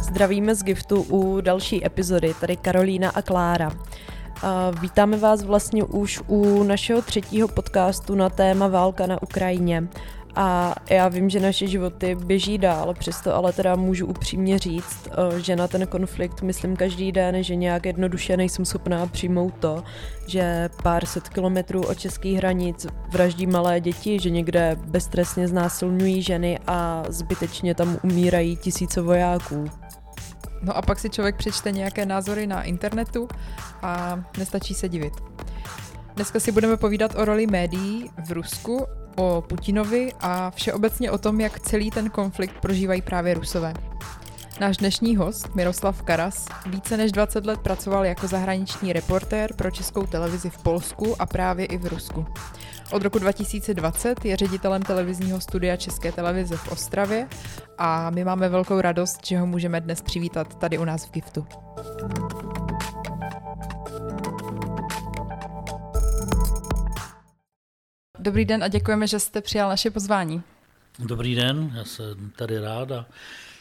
Zdravíme z Giftu u další epizody, tady Karolína a Klára. Vítáme vás vlastně už u našeho třetího podcastu na téma válka na Ukrajině. A já vím, že naše životy běží dál, přesto ale teda můžu upřímně říct, eh, že na ten konflikt myslím každý den, že nějak jednoduše nejsem schopná přijmout to, že pár set kilometrů od českých hranic vraždí malé děti, že někde beztrestně znásilňují ženy a zbytečně tam umírají tisíce vojáků. No a pak si člověk přečte nějaké názory na internetu a nestačí se divit. Dneska si budeme povídat o roli médií v Rusku, o Putinovi a všeobecně o tom, jak celý ten konflikt prožívají právě Rusové. Náš dnešní host, Miroslav Karas, více než 20 let pracoval jako zahraniční reportér pro českou televizi v Polsku a právě i v Rusku. Od roku 2020 je ředitelem televizního studia České televize v Ostravě a my máme velkou radost, že ho můžeme dnes přivítat tady u nás v Giftu. Dobrý den a děkujeme, že jste přijal naše pozvání. Dobrý den, já jsem tady rád a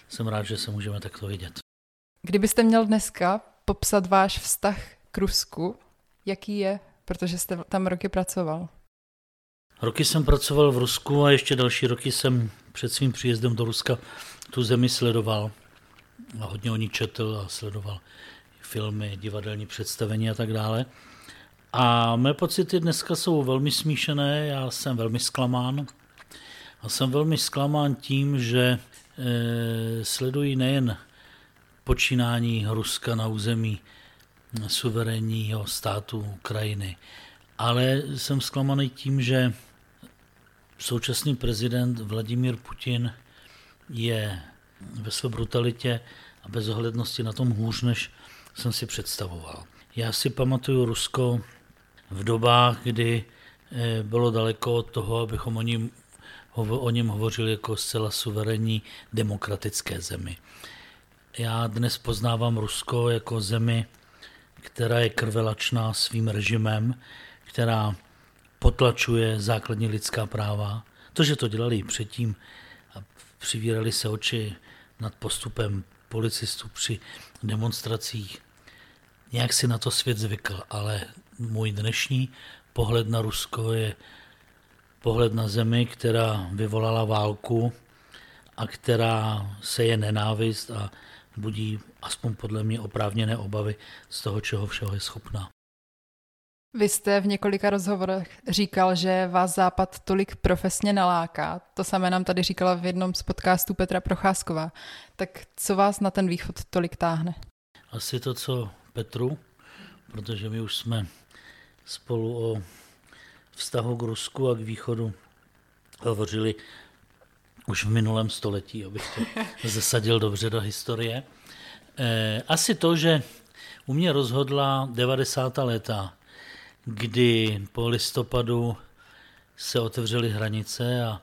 jsem rád, že se můžeme takto vidět. Kdybyste měl dneska popsat váš vztah k Rusku, jaký je, protože jste tam roky pracoval? Roky jsem pracoval v Rusku a ještě další roky jsem před svým příjezdem do Ruska tu zemi sledoval. A hodně o ní četl a sledoval filmy, divadelní představení a tak dále. A mé pocity dneska jsou velmi smíšené, já jsem velmi zklamán. A jsem velmi zklamán tím, že e, sledují nejen počínání Ruska na území suverénního státu Ukrajiny, ale jsem zklamaný tím, že současný prezident Vladimír Putin je ve své brutalitě a bezohlednosti na tom hůř, než jsem si představoval. Já si pamatuju Rusko v dobách, kdy eh, bylo daleko od toho, abychom o něm, o něm hovořili jako zcela suverénní demokratické zemi. Já dnes poznávám Rusko jako zemi, která je krvelačná svým režimem, která potlačuje základní lidská práva. To, že to dělali i předtím a přivírali se oči nad postupem policistů při demonstracích, nějak si na to svět zvykl, ale můj dnešní pohled na Rusko je pohled na zemi, která vyvolala válku a která se je nenávist a budí aspoň podle mě oprávněné obavy z toho, čeho všeho je schopná. Vy jste v několika rozhovorech říkal, že vás Západ tolik profesně naláká. To samé nám tady říkala v jednom z podcastů Petra Procházková. Tak co vás na ten východ tolik táhne? Asi to, co Petru, protože my už jsme spolu o vztahu k Rusku a k východu hovořili už v minulém století, abych to zasadil dobře do historie. Eh, asi to, že u mě rozhodla 90. léta, kdy po listopadu se otevřely hranice a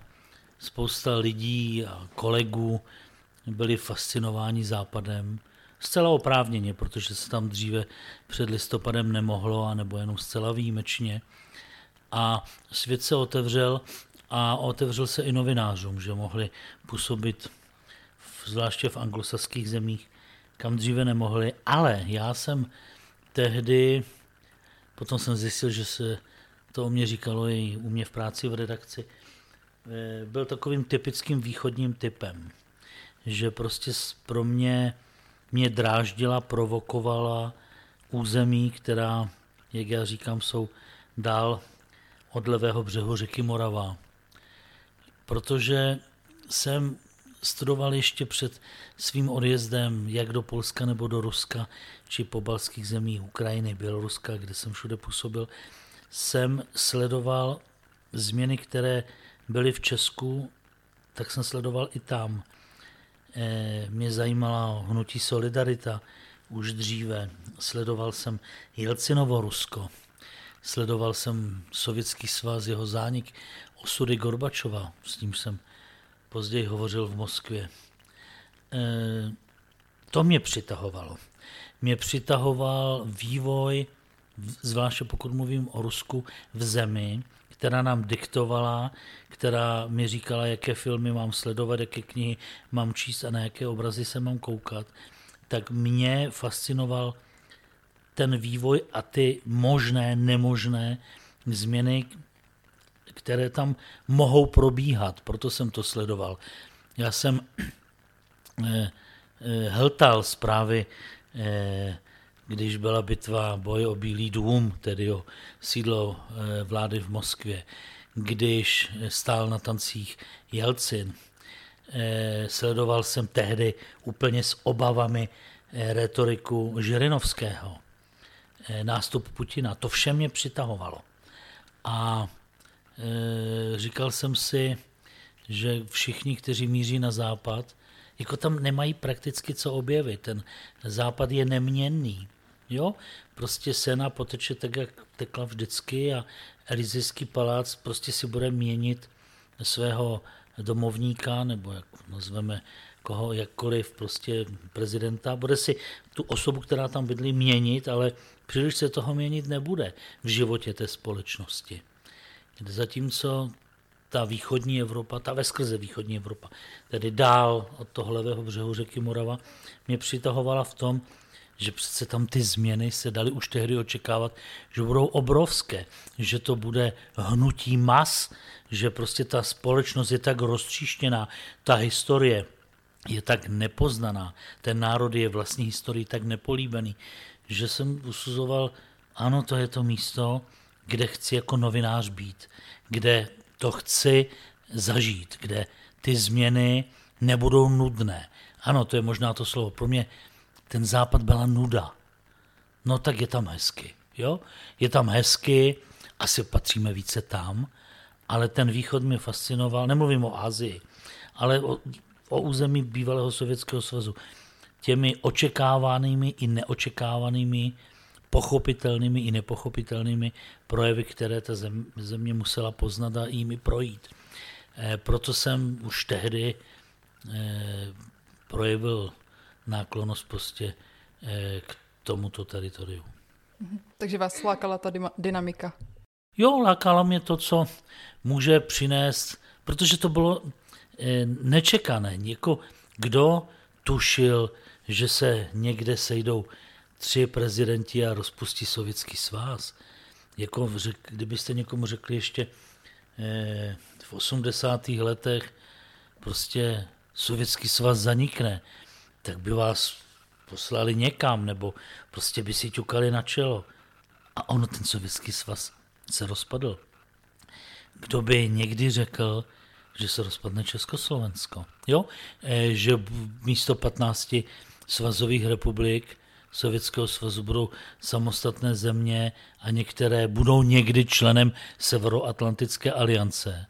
spousta lidí a kolegů byli fascinováni západem, Zcela oprávněně, protože se tam dříve před listopadem nemohlo, anebo jenom zcela výjimečně. A svět se otevřel a otevřel se i novinářům, že mohli působit v, zvláště v anglosaských zemích, kam dříve nemohli. Ale já jsem tehdy, potom jsem zjistil, že se to o mě říkalo i u mě v práci v redakci, eh, byl takovým typickým východním typem, že prostě pro mě mě dráždila, provokovala území, která, jak já říkám, jsou dál od levého břehu řeky Morava. Protože jsem studoval ještě před svým odjezdem jak do Polska nebo do Ruska, či po balských zemích Ukrajiny, Běloruska, kde jsem všude působil, jsem sledoval změny, které byly v Česku, tak jsem sledoval i tam. Eh, mě zajímala hnutí Solidarita už dříve. Sledoval jsem Jelcinovo Rusko, sledoval jsem Sovětský svaz, jeho zánik, osudy Gorbačova, s ním jsem později hovořil v Moskvě. Eh, to mě přitahovalo. Mě přitahoval vývoj, zvláště pokud mluvím o Rusku, v zemi, která nám diktovala, která mi říkala, jaké filmy mám sledovat, jaké knihy mám číst a na jaké obrazy se mám koukat, tak mě fascinoval ten vývoj a ty možné, nemožné změny, které tam mohou probíhat. Proto jsem to sledoval. Já jsem eh, eh, hltal zprávy, eh, když byla bitva boj o Bílý dům, tedy o sídlo vlády v Moskvě, když stál na tancích Jelcin. Sledoval jsem tehdy úplně s obavami retoriku Žirinovského, nástup Putina. To vše mě přitahovalo. A říkal jsem si, že všichni, kteří míří na západ, jako tam nemají prakticky co objevit. Ten západ je neměnný. Jo? Prostě sena poteče tak, jak tekla vždycky a Elizejský palác prostě si bude měnit svého domovníka, nebo jak nazveme koho jakkoliv, prostě prezidenta, bude si tu osobu, která tam bydlí, měnit, ale příliš se toho měnit nebude v životě té společnosti. Zatímco ta východní Evropa, ta veskrze východní Evropa, tedy dál od toho levého břehu řeky Morava, mě přitahovala v tom, že přece tam ty změny se daly už tehdy očekávat, že budou obrovské, že to bude hnutí mas, že prostě ta společnost je tak roztříštěná, ta historie je tak nepoznaná, ten národ je vlastní historii tak nepolíbený, že jsem usuzoval, ano, to je to místo, kde chci jako novinář být, kde to chci zažít, kde ty změny nebudou nudné. Ano, to je možná to slovo. Pro mě ten západ byla nuda. No tak je tam hezky. Jo? Je tam hezky, asi patříme více tam, ale ten východ mě fascinoval, nemluvím o Asii, ale o, o území bývalého Sovětského svazu. Těmi očekávanými i neočekávanými pochopitelnými i nepochopitelnými projevy, které ta země musela poznat a jimi projít. Eh, proto jsem už tehdy eh, projevil náklonost prostě eh, k tomuto teritoriu. Mhm. Takže vás lákala ta dynamika? Jo, lákala mě to, co může přinést, protože to bylo nečekané. Jako kdo tušil, že se někde sejdou tři prezidenti a rozpustí sovětský svaz. Jako kdybyste někomu řekli ještě eh, v 80. letech prostě sovětský svaz zanikne, tak by vás poslali někam, nebo prostě by si ťukali na čelo. A ono, ten sovětský svaz se rozpadl. Kdo by někdy řekl, že se rozpadne Československo? Jo? E, že místo 15 svazových republik Sovětského svazu budou samostatné země a některé budou někdy členem Severoatlantické aliance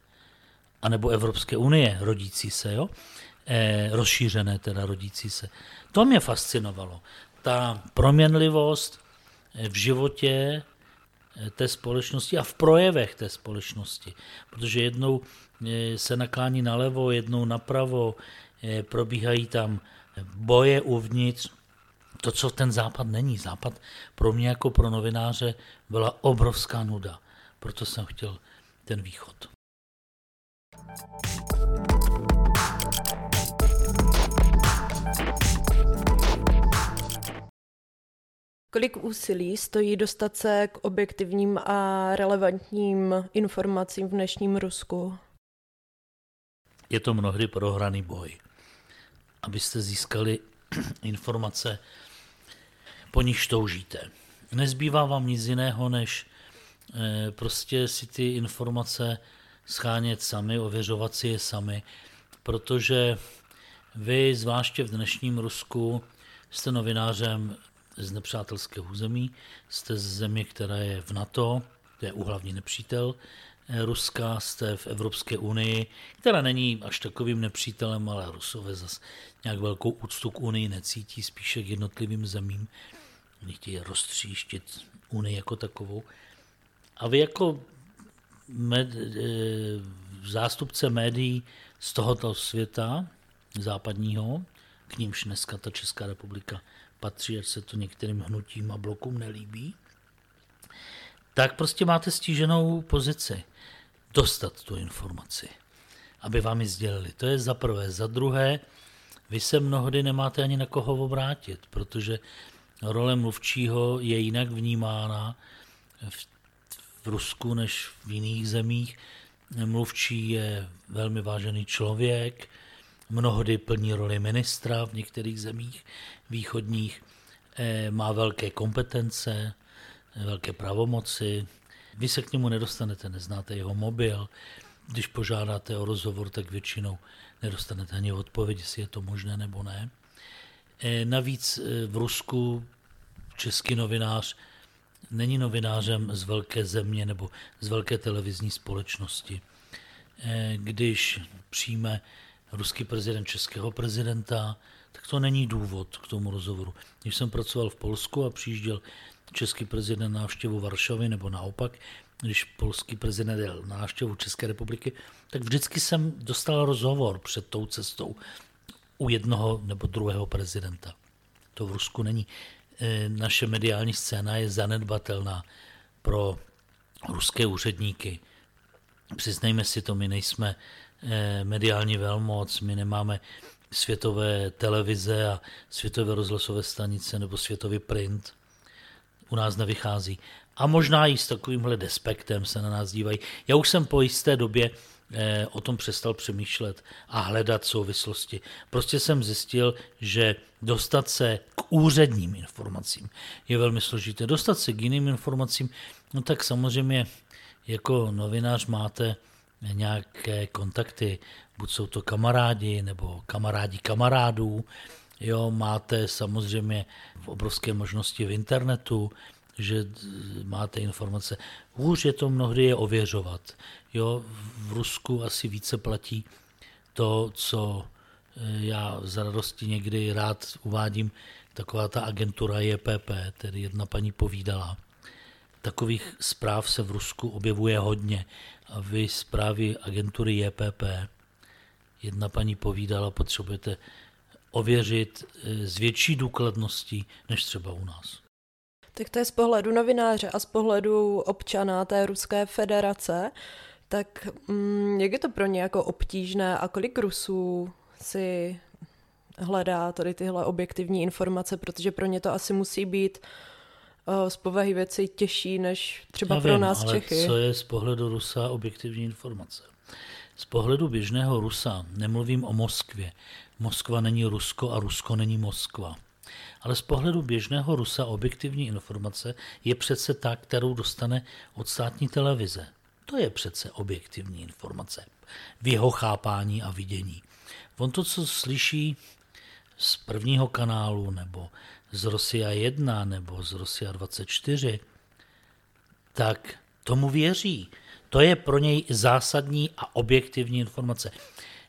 anebo Evropské unie rodící se, jo? E, rozšířené teda rodící se. To mě fascinovalo. Ta proměnlivost v životě eh, té společnosti a v projevech té společnosti. Protože jednou eh, se naklání nalevo, jednou napravo, probíhají tam boje uvnitř to, co ten západ není. Západ pro mě jako pro novináře byla obrovská nuda. Proto jsem chtěl ten východ. Kolik úsilí stojí dostat se k objektivním a relevantním informacím v dnešním Rusku? Je to mnohdy prohraný boj. Abyste získali informace po nich toužíte. Nezbývá vám nic jiného, než eh, prostě si ty informace schánět sami, ověřovat si je sami, protože vy, zvláště v dnešním Rusku, jste novinářem z nepřátelského území, jste z země, která je v NATO, to je úhlavní nepřítel eh, Ruska, jste v Evropské unii, která není až takovým nepřítelem, ale Rusové zase nějak velkou úctu k unii necítí, spíše k jednotlivým zemím. Oni chtějí roztříštit Unii jako takovou. A vy jako med, e, zástupce médií z tohoto světa západního, k nímž dneska ta Česká republika patří, ať se to některým hnutím a blokům nelíbí, tak prostě máte stíženou pozici. dostat tu informaci, aby vám ji sdělili. To je za prvé. Za druhé, vy se mnohdy nemáte ani na koho obrátit, protože role mluvčího je jinak vnímána v, v Rusku než v jiných zemích. Mluvčí je velmi vážený člověk, mnohdy plní roli ministra v některých zemích východních, eh, má velké kompetence, velké pravomoci. Vy se k němu nedostanete, neznáte jeho mobil. Když požádáte o rozhovor, tak většinou nedostanete ani odpověď, jestli je to možné nebo ne. Eh, navíc eh, v Rusku český novinář není novinářem z velké země nebo z velké televizní společnosti. Když přijme ruský prezident českého prezidenta, tak to není důvod k tomu rozhovoru. Když jsem pracoval v Polsku a přijížděl český prezident na návštěvu Varšavy nebo naopak, když polský prezident jel na návštěvu České republiky, tak vždycky jsem dostal rozhovor před tou cestou u jednoho nebo druhého prezidenta. To v Rusku není. E, naše mediální scéna je zanedbatelná pro ruské úředníky. Přiznejme si to, my nejsme mediální velmoc, my nemáme světové televize a světové rozhlasové stanice nebo světový print. U nás nevychází. A možná i s takovýmhle despektem se na nás dívají. Já už jsem po jisté době eh, o tom přestal přemýšlet a hledat souvislosti. Prostě jsem zjistil, že dostat se k úředním informacím je velmi složité. Dostat se k jiným informacím, no tak samozřejmě jako novinář máte nějaké kontakty, buď jsou to kamarádi nebo kamarádi kamarádů, jo, máte samozřejmě v obrovské možnosti v internetu, že máte informace. Hůř je to mnohdy je ověřovat. Jo, v Rusku asi více platí to, co eh, já za radosti někdy rád uvádím, taková ta agentura JPP, tedy jedna paní povídala. Takových zpráv se v Rusku objevuje hodně a vy zprávy agentury JPP, jedna paní povídala, potřebujete ověřit s větší důkladností než třeba u nás. Tak to je z pohledu novináře a z pohledu občana té Ruské federace. Tak mm, jak je to pro ně jako obtížné a kolik Rusů si hledá tady tyhle objektivní informace, protože pro ně to asi musí být Eh, z povahy věci těžší než třeba Já pro vím, nás ale Čechy. co je z pohledu Rusa objektivní informace? Z pohledu běžného Rusa nemluvím o Moskvě. Moskva není Rusko a Rusko není Moskva. Ale z pohledu běžného Rusa objektivní informace je přece ta, kterou dostane od státní televize. To je přece objektivní informace v jeho chápání a vidění. On to, co slyší z prvního kanálu nebo z Rosia 1 nebo z Rosia 24, tak tomu věří. To je pro něj zásadní a objektivní informace.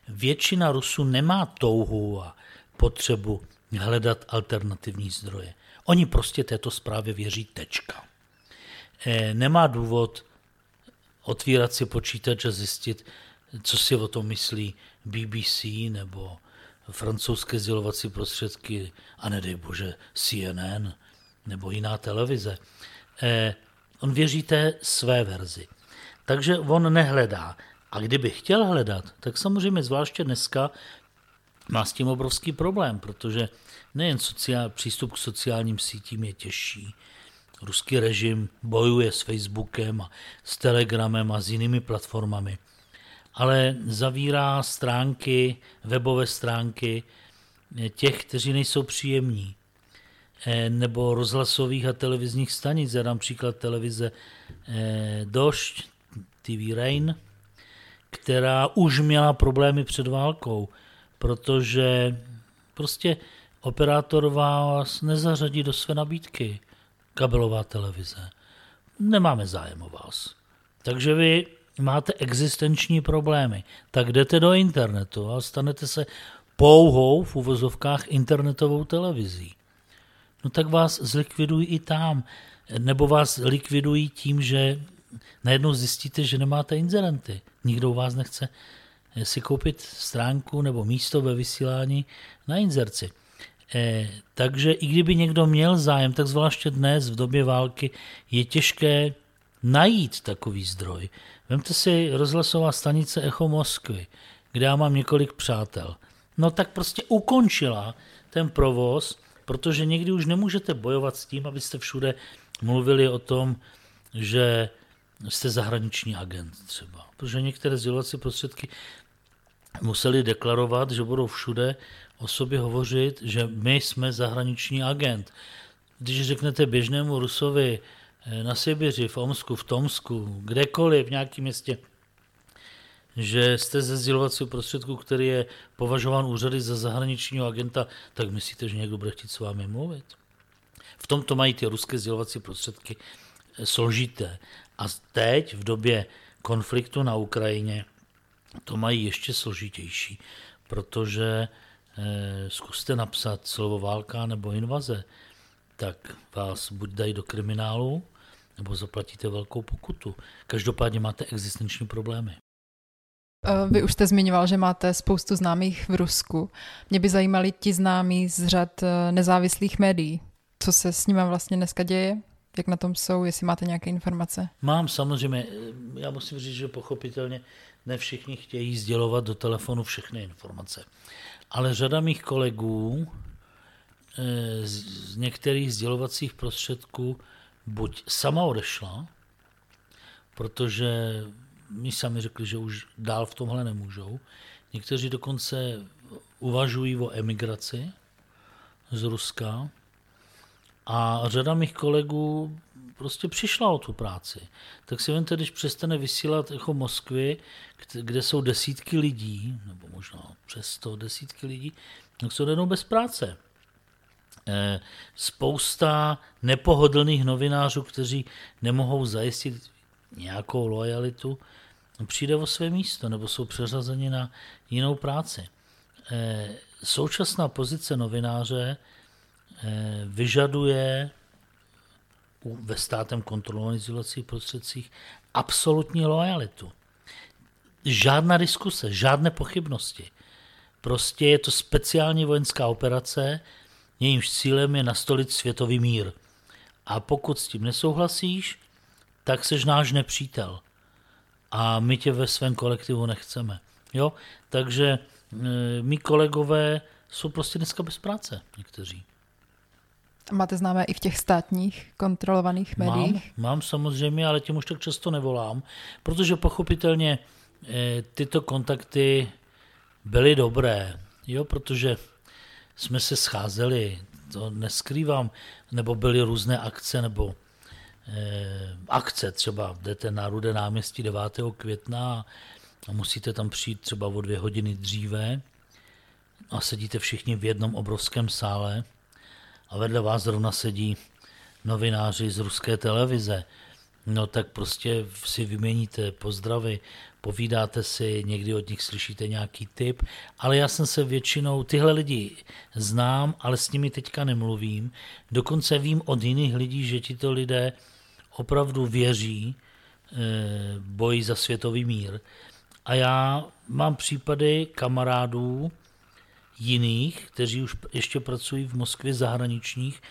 Většina Rusů nemá touhu a potřebu hledat alternativní zdroje. Oni prostě této zprávě věří tečka. E, nemá důvod otvírat si počítač a zjistit, co si o tom myslí BBC nebo francouzské sdělovací prostředky a nedej bože CNN nebo jiná televize. Eh, on věří té své verzi. Takže on nehledá. A kdyby chtěl hledat, tak samozřejmě zvláště dneska má s tím obrovský problém, protože nejen sociál, přístup k sociálním sítím je těžší. Ruský režim bojuje s Facebookem a s Telegramem a s jinými platformami ale zavírá stránky, webové stránky těch, kteří nejsou příjemní, eh, nebo rozhlasových a televizních stanic. Já dám příklad televize eh, Došť, TV Rain, která už měla problémy před válkou, protože prostě operátor vás nezařadí do své nabídky, kabelová televize. Nemáme zájem o vás. Takže vy máte existenční problémy, tak jdete do internetu a stanete se pouhou v uvozovkách internetovou televizí. No tak vás zlikvidují i tam. Nebo vás likvidují tím, že najednou zjistíte, že nemáte inzerenty. Nikdo vás nechce si koupit stránku nebo místo ve vysílání na inzerci. E, takže i kdyby někdo měl zájem, tak zvláště dnes v době války je těžké najít takový zdroj. Vemte si rozhlasová stanice Echo Moskvy, kde já mám několik přátel. No tak prostě ukončila ten provoz, protože někdy už nemůžete bojovat s tím, abyste všude mluvili o tom, že jste zahraniční agent třeba. Protože některé sdělovací prostředky museli deklarovat, že budou všude o sobě hovořit, že my jsme zahraniční agent. Když řeknete běžnému Rusovi na Sibiři, v Omsku, v Tomsku, kdekoliv, v nějakém městě, že jste ze sdělovacího prostředku, který je považován úřady za zahraničního agenta, tak myslíte, že někdo bude chtít s vámi mluvit? V tomto mají ty ruské sdělovací prostředky eh, složité. A teď, v době konfliktu na Ukrajině, to mají ještě složitější, protože eh, zkuste napsat slovo válka nebo invaze, tak vás buď dají do kriminálu, nebo zaplatíte velkou pokutu. Každopádně máte existenční problémy. Eh, vy už jste zmiňoval, že máte spoustu známých v Rusku. Mě by zajímali ti známí z řad eh, nezávislých médií. Co se s nimi vlastně dneska děje? Jak na tom jsou, jestli máte nějaké informace? Mám samozřejmě, já musím říct, že pochopitelně ne všichni chtějí sdělovat do telefonu všechny informace. Ale řada mých kolegů eh, z některých sdělovacích prostředků buď sama odešla, protože mi sami řekli, že už dál v tomhle nemůžou. Někteří dokonce uvažují o emigraci z Ruska a řada mých kolegů prostě přišla o tu práci. Tak si vemte, když přestane vysílat jako Moskvy, kde jsou desítky lidí, nebo možná přes sto desítky lidí, tak jsou jenom bez práce. Eh, spousta nepohodlných novinářů, kteří nemohou zajistit nějakou lojalitu, přijde o své místo nebo jsou přeřazeni na jinou práci. Eh, současná pozice novináře eh, vyžaduje ve státem kontrolovaných sdělovacích prostředcích absolutní lojalitu. Žádná diskuse, žádné pochybnosti. Prostě je to speciální vojenská operace, jejímž cílem je nastolit světový mír. A pokud s tím nesouhlasíš, tak seš náš nepřítel. A my tě ve svém kolektivu nechceme. Jo? Takže e, mý kolegové jsou prostě dneska bez práce, někteří. Máte známé i v těch státních kontrolovaných médiích? Mám, mám samozřejmě, ale tím už tak často nevolám, protože pochopitelně e, tyto kontakty byly dobré, jo, protože jsme se scházeli, to neskrývám, nebo byly různé akce, nebo Eh, akce, třeba jdete na Rude náměstí 9. května a musíte tam přijít třeba o dvě hodiny dříve a sedíte všichni v jednom obrovském sále a vedle vás zrovna sedí novináři z ruské televize. No tak prostě si vyměníte pozdravy, povídáte si, někdy od nich slyšíte nějaký tip, ale já jsem se většinou, tyhle lidi znám, ale s nimi teďka nemluvím. Dokonce vím od jiných lidí, že tito lidé opravdu věří eh, boji za světový mír. A já mám případy kamarádů jiných, kteří už ještě pracují v Moskvě zahraničních,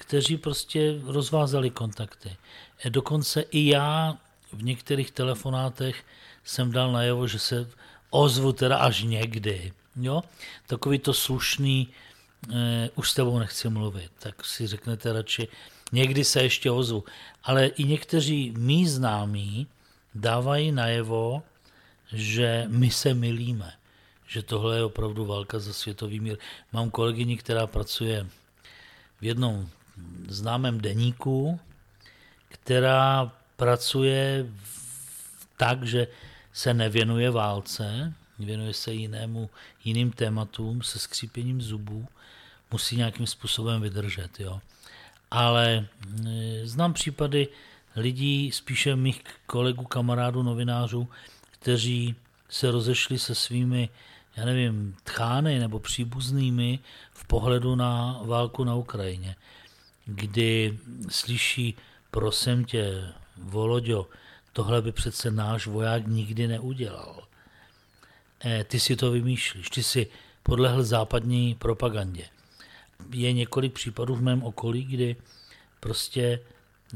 kteří prostě rozvázali kontakty. E dokonce i já v některých telefonátech jsem dal najevo, že se ozvu teda až někdy. Jo? Takový to slušný, eh, už s tebou nechci mluvit, tak si řeknete radši, někdy se ještě ozvu. Ale i někteří mý známí dávají najevo, že my se milíme, že tohle je opravdu válka za světový mír. Mám kolegyni, která pracuje v jednom známém deníku, která pracuje tak, že se nevěnuje válce, věnuje se jinému, jiným tématům se skřípěním zubů, musí nějakým způsobem vydržet. Jo ale e, znám případy lidí, spíše mých kolegů, kamarádů, novinářů, kteří se rozešli se svými, já nevím, tchány nebo příbuznými v pohledu na válku na Ukrajině, kdy slyší, prosím tě, Voloďo, tohle by přece náš voják nikdy neudělal. E, ty si to vymýšlíš, ty si podlehl západní propagandě je několik případů v mém okolí, kdy prostě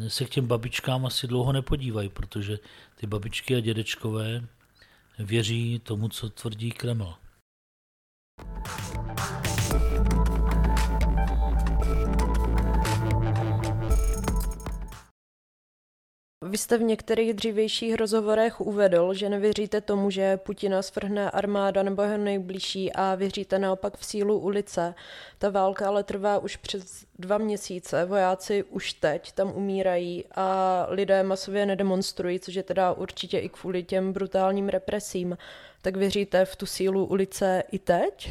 se k těm babičkám asi dlouho nepodívají, protože ty babičky a dědečkové věří tomu, co tvrdí Kreml. Vy jste v některých dřívějších rozhovorech uvedl, že nevěříte tomu, že Putina svrhne armáda nebo jeho nejbližší a věříte naopak v sílu ulice. Ta válka ale trvá už přes dva měsíce, vojáci už teď tam umírají a lidé masově nedemonstrují, což je teda určitě i kvůli těm brutálním represím. Tak věříte v tu sílu ulice i teď?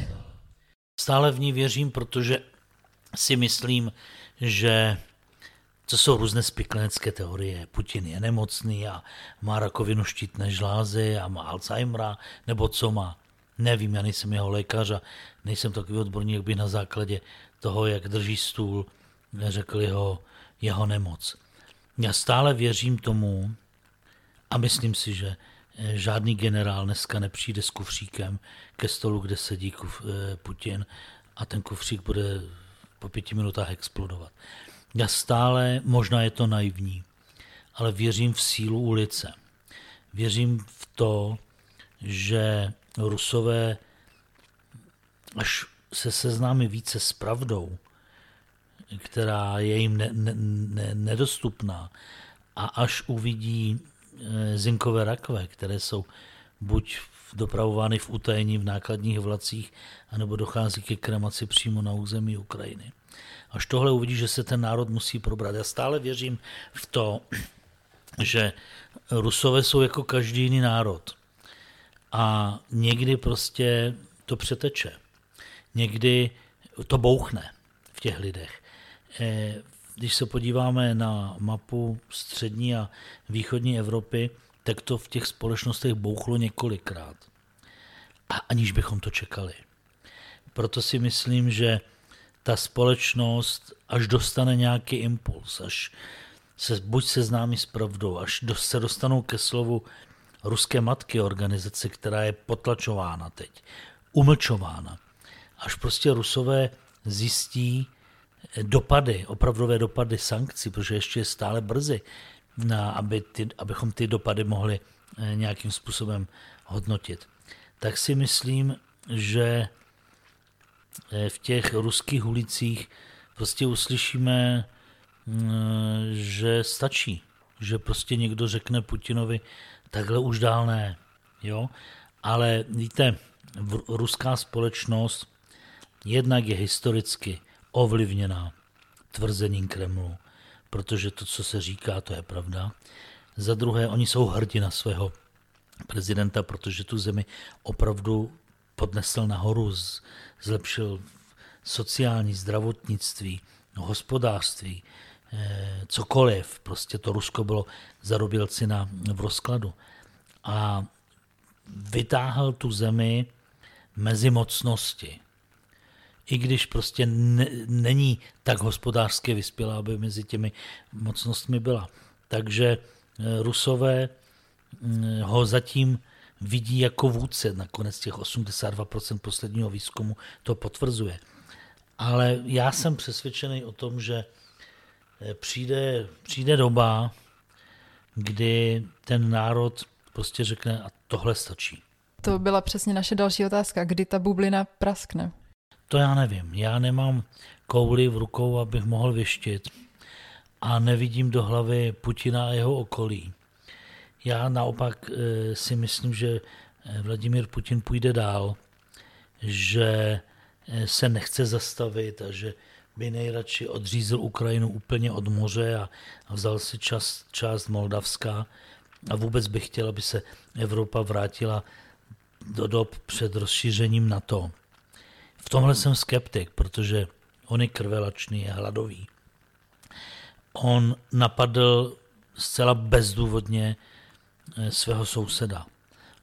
Stále v ní věřím, protože si myslím, že co jsou různé spiklenecké teorie. Putin je nemocný a má rakovinu štítné žlázy a má Alzheimera, nebo co má. Nevím, já nejsem jeho lékař a nejsem takový odborník, by na základě toho, jak drží stůl, řekl jeho, jeho nemoc. Já stále věřím tomu a myslím si, že eh, žádný generál dneska nepřijde s kufříkem ke stolu, kde sedí eh, Putin a ten kufřík bude po pěti minutách explodovat. Já stále, možná je to naivní, ale věřím v sílu ulice. Věřím v to, že Rusové, až se seznámí více s pravdou, která je jim ne, ne, ne, nedostupná, a až uvidí e, zinkové rakve, které jsou buď dopravovány v utajení v nákladních vlacích, anebo dochází ke kremaci přímo na území Ukrajiny až tohle uvidí, že se ten národ musí probrat. Já stále věřím v to, že Rusové jsou jako každý jiný národ. A někdy prostě to přeteče. Někdy to bouchne v těch lidech. Eh, když se podíváme na mapu střední a východní Evropy, tak to v těch společnostech bouchlo několikrát. A aniž bychom to čekali. Proto si myslím, že ta společnost, až dostane nějaký impuls, až se buď seznámí s pravdou, až do, se dostanou ke slovu ruské matky organizace, která je potlačována teď, umlčována, až prostě rusové zjistí dopady, opravdové dopady sankcí, protože ještě je stále brzy, na, aby ty, abychom ty dopady mohli eh, nějakým způsobem hodnotit. Tak si myslím, že v těch ruských ulicích prostě uslyšíme, mm, že stačí, že prostě někdo řekne Putinovi, takhle už dál ne. Jo? Ale víte, ruská společnost jednak je historicky ovlivněná tvrzením Kremlu, protože to, co se říká, to je pravda. Za druhé, oni jsou hrdí na svého prezidenta, protože tu zemi opravdu podnesl nahoru, zlepšil sociální zdravotnictví, hospodářství, eh, cokoliv. Prostě to Rusko bylo zarobilci na, v rozkladu. A vytáhl tu zemi mezi mocnosti. I když prostě ne, není tak hospodářsky vyspělá, aby mezi těmi mocnostmi byla. Takže eh, Rusové hm, ho zatím vidí jako vůdce. Nakonec těch 82% posledního výzkumu to potvrzuje. Ale já jsem přesvědčený o tom, že eh, přijde, přijde doba, kdy ten národ prostě řekne a tohle stačí. To byla přesně naše další otázka. Kdy ta bublina praskne? To já nevím. Já nemám kouli v rukou, abych mohl věštit a nevidím do hlavy Putina a jeho okolí. Já naopak eh, si myslím, že eh, Vladimír Putin půjde dál, že eh, se nechce zastavit a že by nejradši odřízl Ukrajinu úplně od moře a, vzal si čas, část Moldavska a vůbec bych chtěl, aby se Evropa vrátila do dob před rozšířením NATO. V tomhle jsem skeptik, protože on je krvelačný, je hladový. On napadl zcela bezdůvodně svého souseda.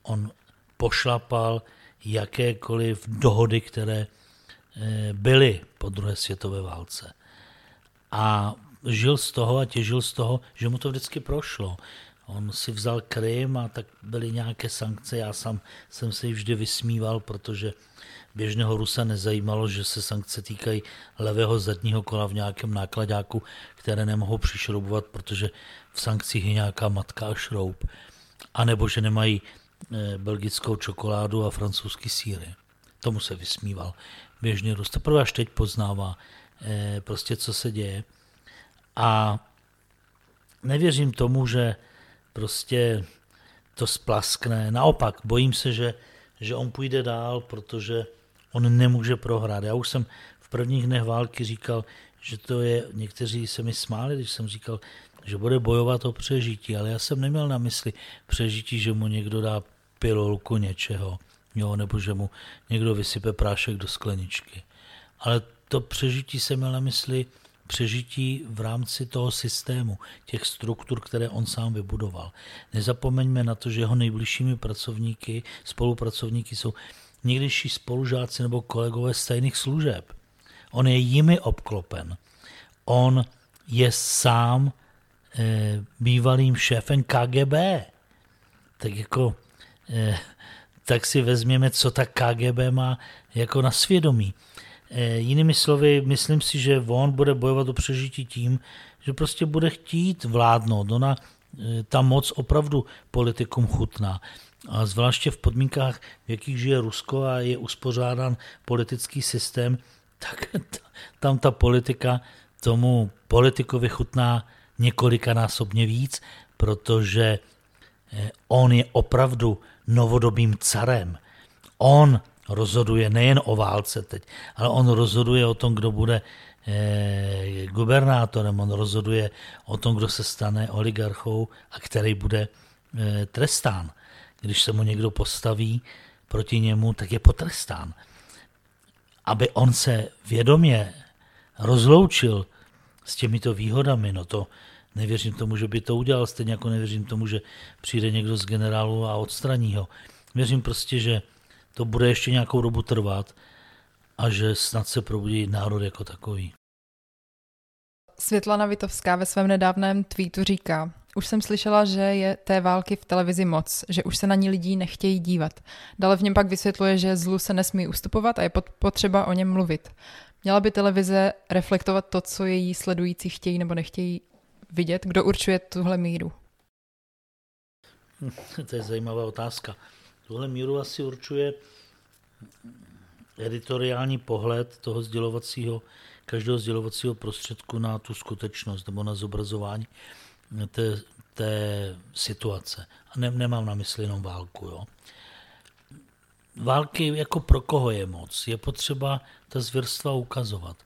On pošlapal jakékoliv dohody, které eh, byly po druhé světové válce. A žil z toho a těžil z toho, že mu to vždycky prošlo. On si vzal Krym a tak byly nějaké sankce. Já sám jsem se jí vždy vysmíval, protože běžného Rusa nezajímalo, že se sankce týkají levého zadního kola v nějakém nákladáku, které nemohou přišroubovat, protože v sankcích je nějaká matka a šroub. A nebo že nemají eh, belgickou čokoládu a francouzský síry. Tomu se vysmíval běžný Rus. Teprve až teď poznává eh, prostě, co se děje. A nevěřím tomu, že prostě to splaskne. Naopak, bojím se, že, že on půjde dál, protože on nemůže prohrát. Já už jsem v prvních dnech války říkal, že to je, někteří se mi smáli, když jsem říkal, že bude bojovat o přežití, ale já jsem neměl na mysli přežití, že mu někdo dá pilulku něčeho, jo, nebo že mu někdo vysype prášek do skleničky. Ale to přežití jsem měl na mysli přežití v rámci toho systému, těch struktur, které on sám vybudoval. Nezapomeňme na to, že jeho nejbližšími pracovníky, spolupracovníky jsou někdejší spolužáci nebo kolegové stejných služeb. On je jimi obklopen. On je sám bývalým šéfem KGB. Tak jako, e, tak si vezměme, co ta KGB má jako na svědomí. E, jinými slovy, myslím si, že on bude bojovat o přežití tím, že prostě bude chtít vládnout. Ona, ta moc opravdu politikům chutná. A zvláště v podmínkách, v jakých žije Rusko a je uspořádán politický systém, tak tam ta politika tomu politikovi chutná několikanásobně víc, protože eh, on je opravdu novodobým carem. On rozhoduje nejen o válce teď, ale on rozhoduje o tom, kdo bude eh, gubernátorem, on rozhoduje o tom, kdo se stane oligarchou a který bude eh, trestán. Když se mu někdo postaví proti němu, tak je potrestán. Aby on se vědomě rozloučil s těmito výhodami, no to nevěřím tomu, že by to udělal, stejně jako nevěřím tomu, že přijde někdo z generálu a odstraní ho. Věřím prostě, že to bude ještě nějakou dobu trvat a že snad se probudí národ jako takový. Světlana Vitovská ve svém nedávném tweetu říká, už jsem slyšela, že je té války v televizi moc, že už se na ní lidí nechtějí dívat. Dále v něm pak vysvětluje, že zlu se nesmí ustupovat a je potřeba o něm mluvit. Měla by televize reflektovat to, co její sledující chtějí nebo nechtějí vidět? Kdo určuje tuhle míru? To je zajímavá otázka. Tuhle míru asi určuje editoriální pohled toho sdělovacího, každého sdělovacího prostředku na tu skutečnost nebo na zobrazování té, té situace. A ne, nemám na mysli jenom válku. Jo. Války jako pro koho je moc? Je potřeba ta zvěrstva ukazovat.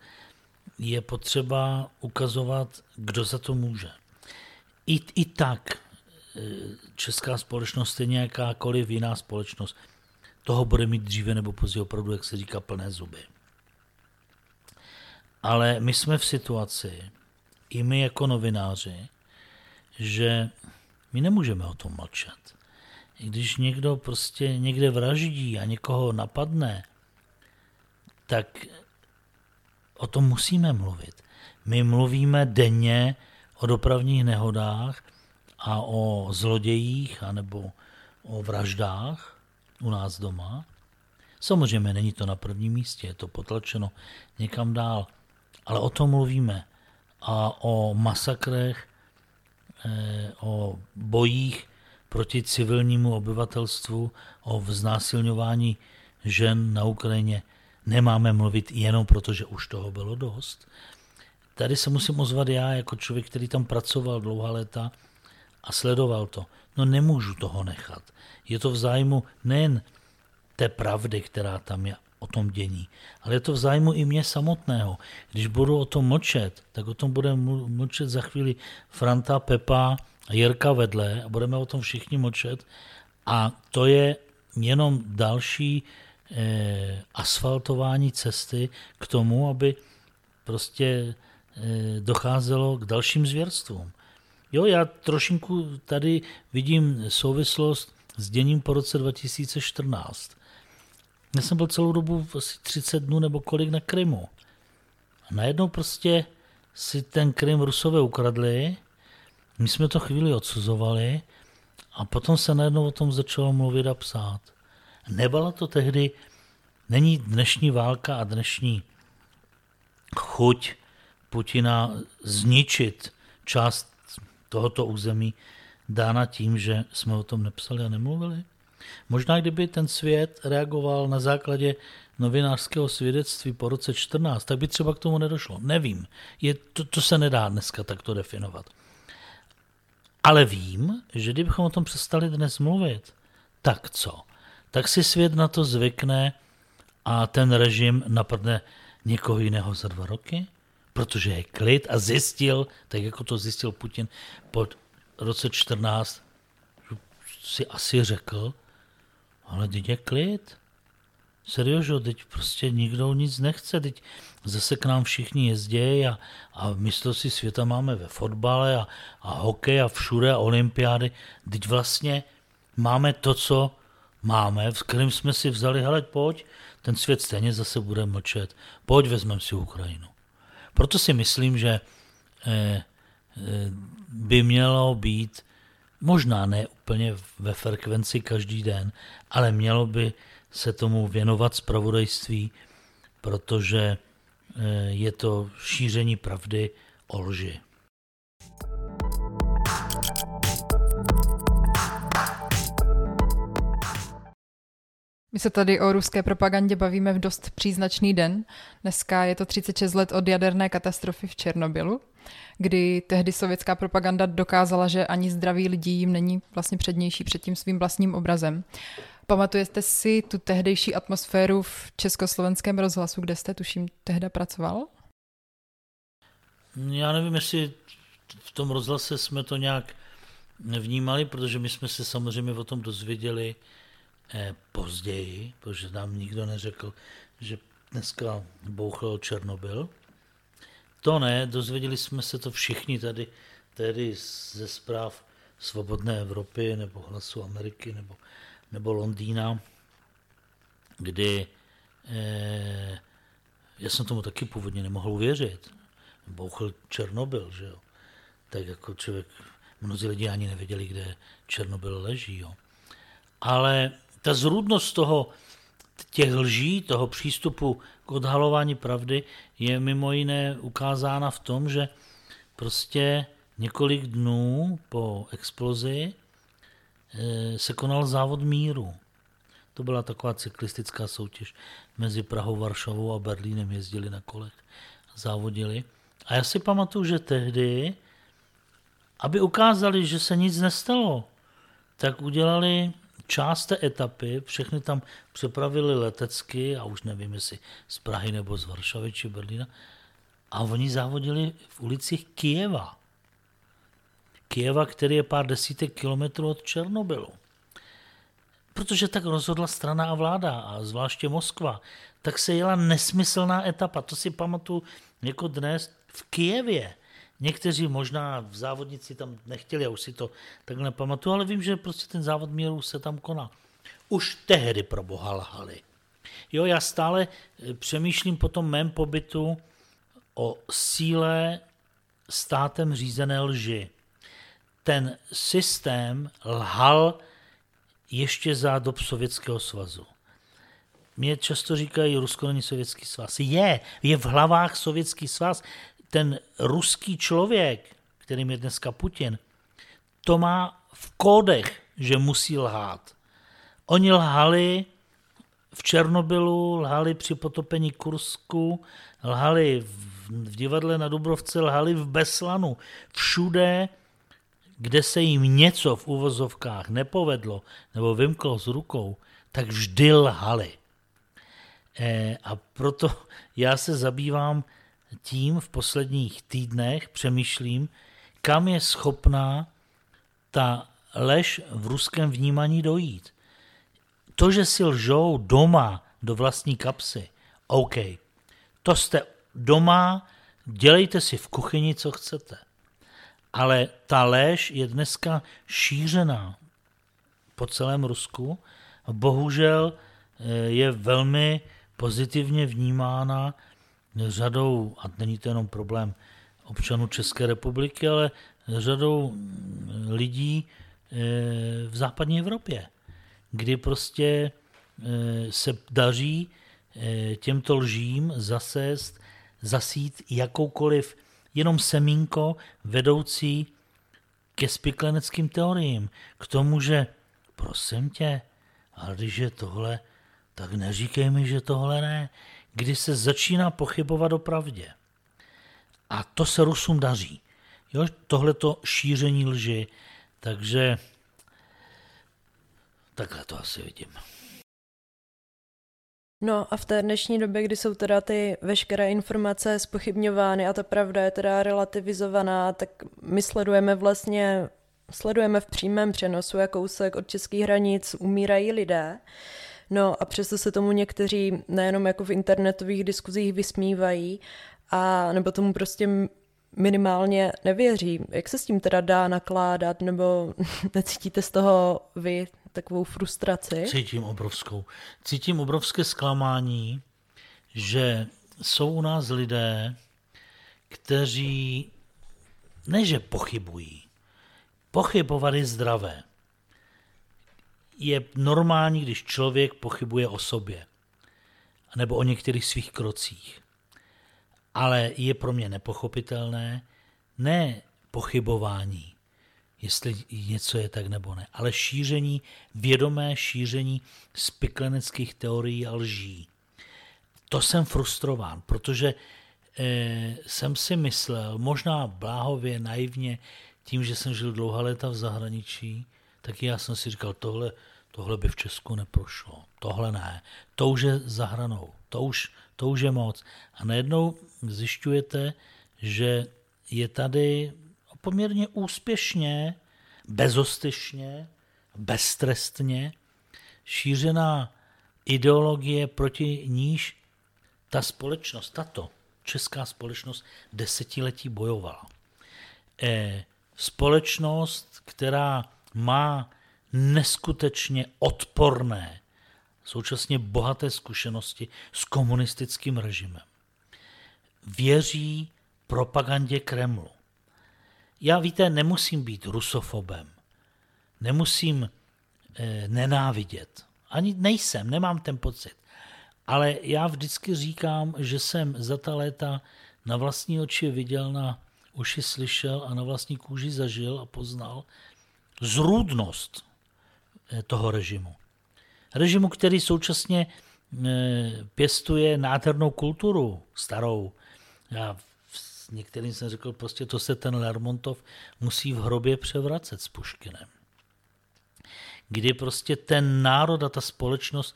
Je potřeba ukazovat, kdo za to může. I, i tak e, česká společnost, stejně jakákoliv jiná společnost, toho bude mít dříve nebo později opravdu, jak se říká, plné zuby. Ale my jsme v situaci, i my jako novináři, že my nemůžeme o tom mlčet. Když někdo prostě někde vraždí a někoho napadne, tak o tom musíme mluvit. My mluvíme denně o dopravních nehodách a o zlodějích anebo o vraždách u nás doma. Samozřejmě není to na prvním místě, je to potlačeno někam dál, ale o tom mluvíme. A o masakrech, eh, o bojích proti civilnímu obyvatelstvu, o vznásilňování žen na Ukrajině nemáme mluvit jenom proto, že už toho bylo dost. Tady se musím ozvat já jako člověk, který tam pracoval dlouhá léta a sledoval to. No nemůžu toho nechat. Je to v zájmu nejen té pravdy, která tam je o tom dění, ale je to v zájmu i mě samotného. Když budu o tom mlčet, tak o tom bude mlčet za chvíli Franta, Pepa a Jirka vedle a budeme o tom všichni mlčet. A to je jenom další asfaltování cesty k tomu, aby prostě eh, docházelo k dalším zvěrstvům. Jo, já trošinku tady vidím souvislost s děním po roce 2014. Já jsem byl celou dobu asi 30 dnů nebo kolik na Krymu. A najednou prostě si ten Krym Rusové ukradli, my jsme to chvíli odsuzovali A potom se najednou o tom začalo mluvit a psát. Nebyla to tehdy, není dnešní válka a dnešní chuť Putina zničit část tohoto území dána tím, že jsme o tom nepsali a nemluvili? Možná kdyby ten svět reagoval na základě novinářského svědectví po roce 14, tak by třeba k tomu nedošlo. Nevím. Je, to, to se nedá dneska takto definovat. Ale vím, že kdybychom o tom přestali dnes mluvit, tak co? Tak si svět na to zvykne a ten režim napadne někoho jiného za dva roky? Protože je klid a zjistil, tak jako to zjistil Putin po roce 14, si asi řekl, ale teď je klid. Seriožo, teď prostě nikdo nic nechce, teď zase k nám všichni jezdí a, a mistrovství světa máme ve fotbale a, a hokej a všude a olympiády. Teď vlastně máme to, co máme, v kterém jsme si vzali, hele, pojď, ten svět stejně zase bude mlčet, pojď, vezmeme si Ukrajinu. Proto si myslím, že eh, eh, by mělo být, možná ne úplně ve frekvenci každý den, ale mělo by se tomu věnovat zpravodajství, protože eh, je to šíření pravdy o lži. My se tady o ruské propagandě bavíme v dost příznačný den. Dneska je to 36 let od jaderné katastrofy v Černobylu, kdy tehdy sovětská propaganda dokázala, že ani zdraví lidí jim není vlastně přednější před tím svým vlastním obrazem. Pamatujete si tu tehdejší atmosféru v československém rozhlasu, kde jste, tuším, tehda pracoval? Já nevím, jestli v tom rozhlase jsme to nějak nevnímali, protože my jsme se samozřejmě o tom dozvěděli později, protože nám nikdo neřekl, že dneska bouchl Černobyl. To ne, dozvěděli jsme se to všichni tady, tedy ze zpráv Svobodné Evropy nebo Hlasu Ameriky nebo nebo Londýna, kdy eh, já jsem tomu taky původně nemohl uvěřit. Bouchl Černobyl, že jo. Tak jako člověk, mnozí lidi ani nevěděli, kde Černobyl leží, jo. Ale ta zrůdnost toho, těch lží, toho přístupu k odhalování pravdy je mimo jiné ukázána v tom, že prostě několik dnů po explozi Eh, se konal závod míru. To byla taková cyklistická soutěž mezi Prahou, Varšavou a Berlínem. Jezdili na kolech, závodili. A já si pamatuju, že tehdy, aby ukázali, že se nic nestalo, tak udělali část té etapy, všechny tam přepravili letecky, a už nevím, jestli z Prahy nebo z Varšavy či Berlína, a oni závodili v ulicích Kijeva. Kijeva, který je pár desítek kilometrů od Černobylu. Protože tak rozhodla strana a vláda, a zvláště Moskva, tak se jela nesmyslná etapa. To si pamatuju jako dnes v Kijevě. Někteří možná v závodnici tam nechtěli, já už si to takhle nepamatuju, ale vím, že prostě ten závod míru se tam konal. Už tehdy pro boha lhali. Jo, já stále eh, přemýšlím po tom mém pobytu o síle státem řízené lži ten systém lhal ještě za dob Sovětského svazu. Mě často říkají, Rusko není sovětský svaz. Je, je v hlavách sovětský svaz. Ten ruský člověk, kterým je dneska Putin, to má v kódech, že musí lhát. Oni lhali v Černobylu, lhali při potopení Kursku, lhali v divadle na Dubrovce, lhali v Beslanu. Všude kde se jim něco v uvozovkách nepovedlo nebo vymklo z rukou, tak vždy lhali. E, a proto já se zabývám tím v posledních týdnech, přemýšlím, kam je schopná ta lež v ruském vnímaní dojít. To, že si lžou doma do vlastní kapsy, OK. To jste doma, dělejte si v kuchyni, co chcete. Ale ta léž je dneska šířená po celém Rusku. Bohužel eh, je velmi pozitivně vnímána řadou, a není to jenom problém občanů České republiky, ale řadou lidí v západní Evropě, kdy prostě se daří těmto lžím zasést, zasít jakoukoliv jenom semínko vedoucí ke spikleneckým teoriím. K tomu, že prosím tě, ale když je tohle, tak neříkej mi, že tohle ne. Kdy se začíná pochybovat o pravdě. A to se Rusům daří. Jo, tohleto šíření lži. Takže takhle to asi vidím. No a v té dnešní době, kdy jsou teda ty veškeré informace spochybňovány a ta pravda je teda relativizovaná, tak my sledujeme vlastně, sledujeme v přímém přenosu, jak kousek od českých hranic umírají lidé. No a přesto se tomu někteří nejenom jako v internetových diskuzích vysmívají, a nebo tomu prostě minimálně nevěří. Jak se s tím teda dá nakládat, nebo necítíte z toho vy takovou frustraci? Cítím obrovskou. Cítím obrovské zklamání, že jsou u nás lidé, kteří ne, že pochybují. Pochybovat je zdravé. Je normální, když člověk pochybuje o sobě nebo o některých svých krocích. Ale je pro mě nepochopitelné ne pochybování, jestli něco je tak nebo ne, ale šíření, vědomé šíření spikleneckých teorií a lží. To jsem frustrován, protože e, jsem si myslel, možná bláhově, naivně, tím, že jsem žil dlouhá léta v zahraničí, tak já jsem si říkal, tohle, tohle by v Česku neprošlo, tohle ne, to už je za hranou, to už, to už je moc. A najednou zjišťujete, že je tady poměrně úspěšně, bezostyšně, beztrestně šířená ideologie, proti níž ta společnost, tato česká společnost desetiletí bojovala. E, společnost, která má neskutečně odporné, současně bohaté zkušenosti s komunistickým režimem. Věří propagandě Kremlu. Já víte, nemusím být rusofobem, nemusím e, nenávidět. Ani nejsem, nemám ten pocit. Ale já vždycky říkám, že jsem za ta léta na vlastní oči viděl, na uši slyšel a na vlastní kůži zažil a poznal zrůdnost eh, toho režimu. Režimu, který současně eh, pěstuje nádhernou kulturu, starou. Já některým jsem řekl, prostě to se ten Lermontov musí v hrobě převracet s Puškinem. Kdy prostě ten národ a ta společnost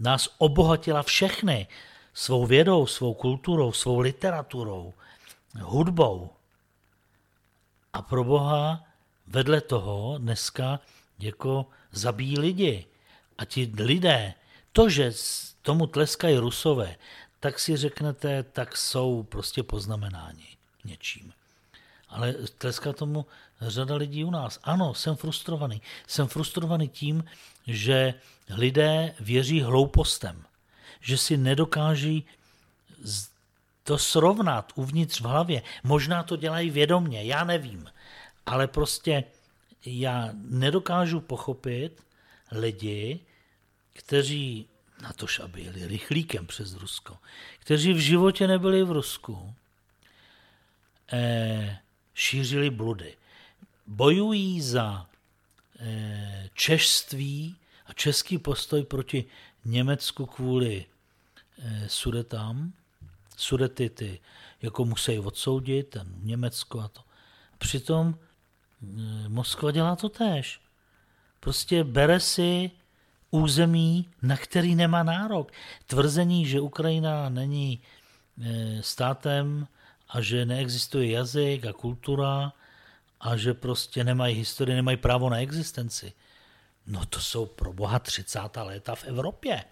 nás obohatila všechny svou vědou, svou kulturou, svou literaturou, hudbou. A pro Boha vedle toho dneska jako zabíjí lidi. A ti lidé, to, že tomu tleskají rusové, tak si řeknete, tak jsou prostě poznamenáni něčím. Ale tleská tomu řada lidí u nás. Ano, jsem frustrovaný. Jsem frustrovaný tím, že lidé věří hloupostem, že si nedokáží to srovnat uvnitř v hlavě. Možná to dělají vědomně, já nevím. Ale prostě já nedokážu pochopit lidi, kteří na tož, aby jeli rychlíkem přes Rusko, kteří v životě nebyli v Rusku, eh, šířili bludy. Bojují za eh, češství a český postoj proti Německu kvůli eh, sudetám. Sudety ty jako musí odsoudit, ten Německo a to. Přitom Moskva dělá to též. Prostě bere si území, na který nemá nárok. Tvrzení, že Ukrajina není e, státem a že neexistuje jazyk a kultura a že prostě nemají historii, nemají právo na existenci. No to jsou pro boha 30. léta v Evropě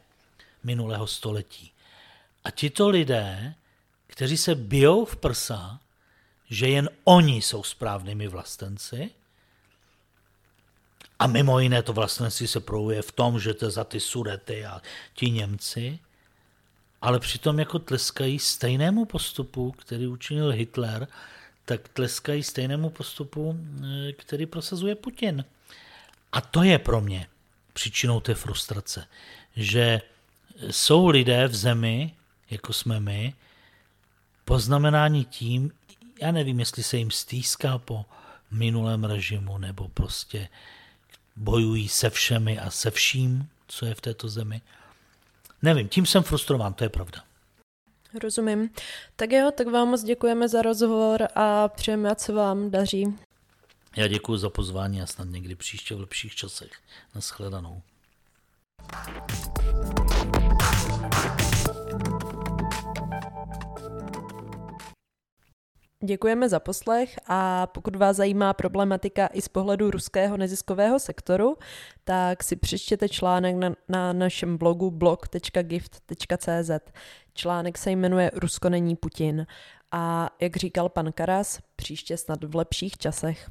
minulého století. A tito lidé, kteří se bijou v prsa, že jen oni jsou správnými vlastenci, a mimo jiné to vlastnictví se projevuje v tom, že to za ty Sudety a ti Němci, ale přitom jako tleskají stejnému postupu, který učinil Hitler, tak tleskají stejnému postupu, eh, který prosazuje Putin. A to je pro mě příčinou té frustrace, že jsou lidé v zemi, jako jsme my, poznamenáni tím, já nevím, jestli se jim stýská po minulém režimu, nebo prostě bojují se všemi a se vším, co je v této zemi. Nevím, tím jsem frustrován, to je pravda. Rozumím. Tak jo, tak vám moc děkujeme za rozhovor a přejeme, ať se vám daří. Já děkuji za pozvání a snad někdy příště v lepších časech. Naschledanou. Děkujeme za poslech a pokud vás zajímá problematika i z pohledu ruského neziskového sektoru, tak si přečtěte článek na, na našem blogu blog.gift.cz. Článek se jmenuje Rusko není Putin a jak říkal pan Karas, příště snad v lepších časech.